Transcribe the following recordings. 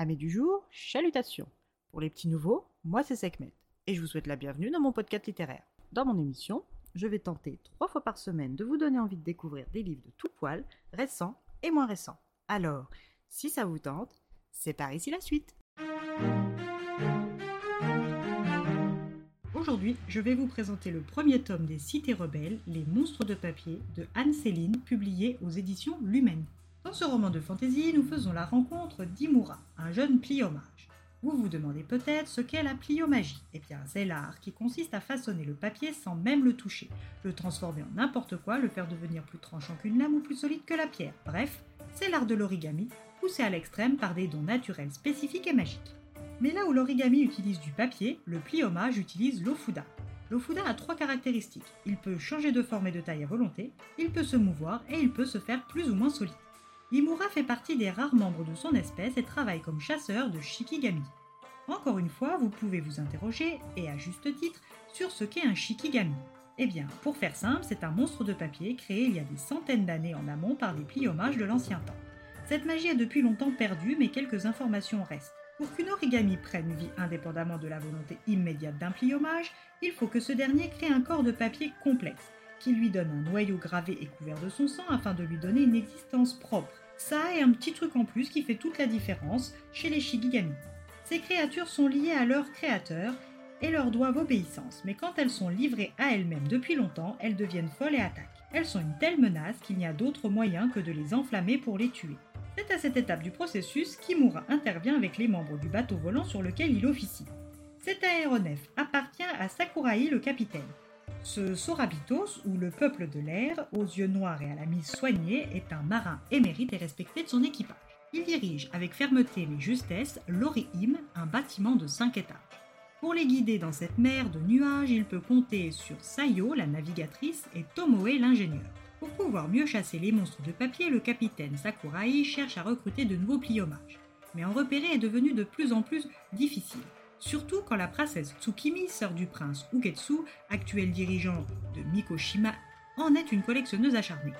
Amis du jour, chalutations. Pour les petits nouveaux, moi c'est Sekhmet et je vous souhaite la bienvenue dans mon podcast littéraire. Dans mon émission, je vais tenter trois fois par semaine de vous donner envie de découvrir des livres de tout poil, récents et moins récents. Alors, si ça vous tente, c'est par ici la suite. Aujourd'hui, je vais vous présenter le premier tome des Cités rebelles, Les monstres de papier de Anne-Céline, publié aux éditions Lumen. Dans ce roman de fantaisie, nous faisons la rencontre d'Imura, un jeune pliomage. Vous vous demandez peut-être ce qu'est la pliomagie. Eh bien, c'est l'art qui consiste à façonner le papier sans même le toucher, le transformer en n'importe quoi, le faire devenir plus tranchant qu'une lame ou plus solide que la pierre. Bref, c'est l'art de l'origami, poussé à l'extrême par des dons naturels spécifiques et magiques. Mais là où l'origami utilise du papier, le pliomage utilise l'ofuda. L'ofuda a trois caractéristiques. Il peut changer de forme et de taille à volonté, il peut se mouvoir et il peut se faire plus ou moins solide. Imura fait partie des rares membres de son espèce et travaille comme chasseur de shikigami. Encore une fois, vous pouvez vous interroger, et à juste titre, sur ce qu'est un shikigami. Eh bien, pour faire simple, c'est un monstre de papier créé il y a des centaines d'années en amont par des pliomages de l'ancien temps. Cette magie est depuis longtemps perdue, mais quelques informations restent. Pour qu'une origami prenne vie indépendamment de la volonté immédiate d'un pliomage, il faut que ce dernier crée un corps de papier complexe, qui lui donne un noyau gravé et couvert de son sang afin de lui donner une existence propre. Ça est un petit truc en plus qui fait toute la différence chez les Shigigami. Ces créatures sont liées à leur créateur et leur doivent obéissance, mais quand elles sont livrées à elles-mêmes depuis longtemps, elles deviennent folles et attaquent. Elles sont une telle menace qu'il n'y a d'autre moyen que de les enflammer pour les tuer. C'est à cette étape du processus qu'Imura intervient avec les membres du bateau volant sur lequel il officie. Cet aéronef appartient à Sakurai le capitaine. Ce Sorabitos, ou le peuple de l'air, aux yeux noirs et à la mise soignée, est un marin émérite et respecté de son équipage. Il dirige avec fermeté mais justesse l'Orihim, un bâtiment de 5 étages. Pour les guider dans cette mer de nuages, il peut compter sur Sayo, la navigatrice, et Tomoe, l'ingénieur. Pour pouvoir mieux chasser les monstres de papier, le capitaine Sakurai cherche à recruter de nouveaux pliomages. Mais en repérer est devenu de plus en plus difficile. Surtout quand la princesse Tsukimi, sœur du prince Ugetsu, actuel dirigeant de Mikoshima, en est une collectionneuse acharnée.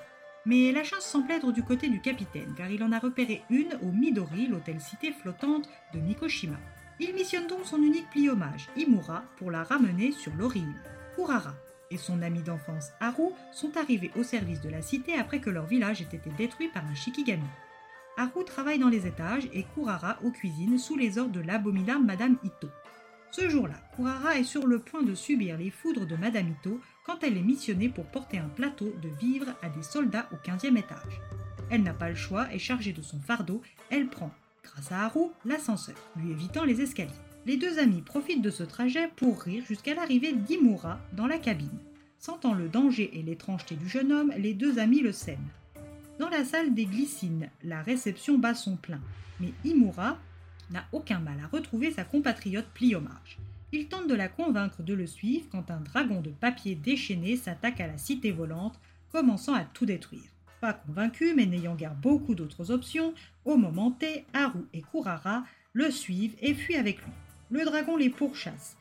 Mais la chance semble être du côté du capitaine, car il en a repéré une au Midori, l'hôtel-cité flottante de Mikoshima. Il missionne donc son unique pliomage, Imura, pour la ramener sur l'Orihime. Kurara, et son ami d'enfance Haru sont arrivés au service de la cité après que leur village ait été détruit par un Shikigami. Haru travaille dans les étages et Kurara aux cuisines sous les ordres de l'abominable Madame Ito. Ce jour-là, Kurara est sur le point de subir les foudres de Madame Ito quand elle est missionnée pour porter un plateau de vivres à des soldats au 15e étage. Elle n'a pas le choix et chargée de son fardeau, elle prend, grâce à Haru, l'ascenseur, lui évitant les escaliers. Les deux amis profitent de ce trajet pour rire jusqu'à l'arrivée d'Imura dans la cabine. Sentant le danger et l'étrangeté du jeune homme, les deux amis le sèment. Dans la salle des glycines, la réception bat son plein, mais Imura n'a aucun mal à retrouver sa compatriote Pliomage. Il tente de la convaincre de le suivre quand un dragon de papier déchaîné s'attaque à la cité volante, commençant à tout détruire. Pas convaincu, mais n'ayant guère beaucoup d'autres options, au moment T, Haru et Kurara le suivent et fuient avec lui le dragon les pourchasse,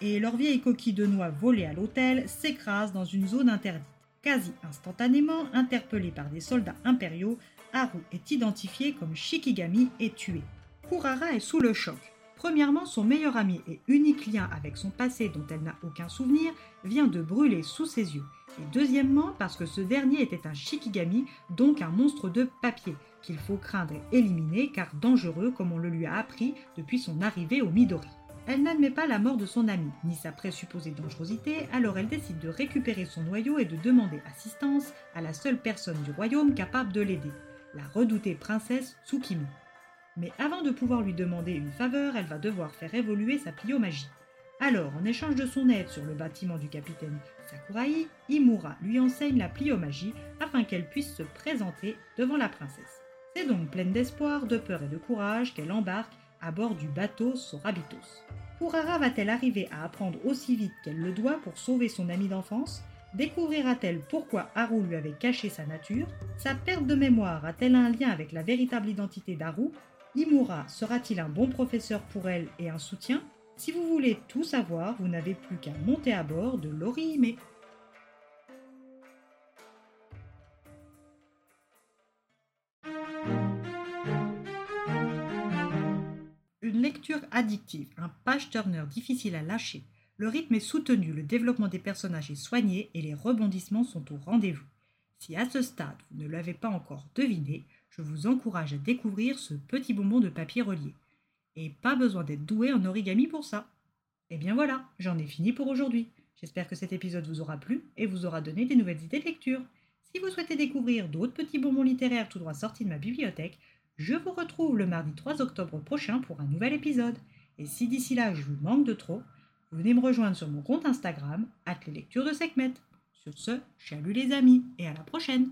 et leur vieille coquille de noix volée à l'hôtel s'écrase dans une zone interdite. Quasi instantanément, interpellé par des soldats impériaux, Haru est identifié comme Shikigami et tué. Kurara est sous le choc. Premièrement, son meilleur ami et unique lien avec son passé dont elle n'a aucun souvenir vient de brûler sous ses yeux. Et deuxièmement, parce que ce dernier était un Shikigami, donc un monstre de papier, qu'il faut craindre et éliminer car dangereux comme on le lui a appris depuis son arrivée au Midori. Elle n'admet pas la mort de son ami, ni sa présupposée dangerosité, alors elle décide de récupérer son noyau et de demander assistance à la seule personne du royaume capable de l'aider, la redoutée princesse Tsukimi. Mais avant de pouvoir lui demander une faveur, elle va devoir faire évoluer sa pliomagie. Alors, en échange de son aide sur le bâtiment du capitaine Sakurai, Imura lui enseigne la pliomagie afin qu'elle puisse se présenter devant la princesse. C'est donc pleine d'espoir, de peur et de courage qu'elle embarque à bord du bateau Sorabitos. Kurara va-t-elle arriver à apprendre aussi vite qu'elle le doit pour sauver son ami d'enfance? Découvrira-t-elle pourquoi Haru lui avait caché sa nature? Sa perte de mémoire a-t-elle un lien avec la véritable identité d'Haru? Imura sera-t-il un bon professeur pour elle et un soutien? Si vous voulez tout savoir, vous n'avez plus qu'à monter à bord de l'Orihime. Addictive, un page-turner difficile à lâcher. Le rythme est soutenu, le développement des personnages est soigné et les rebondissements sont au rendez-vous. Si à ce stade vous ne l'avez pas encore deviné, je vous encourage à découvrir ce petit bonbon de papier relié. Et pas besoin d'être doué en origami pour ça. Et eh bien voilà, j'en ai fini pour aujourd'hui. J'espère que cet épisode vous aura plu et vous aura donné des nouvelles idées de lecture. Si vous souhaitez découvrir d'autres petits bonbons littéraires tout droit sortis de ma bibliothèque, je vous retrouve le mardi 3 octobre prochain pour un nouvel épisode. Et si d'ici là je vous manque de trop, venez me rejoindre sur mon compte Instagram, at les lectures de Sekhmet. Sur ce, chalut les amis et à la prochaine!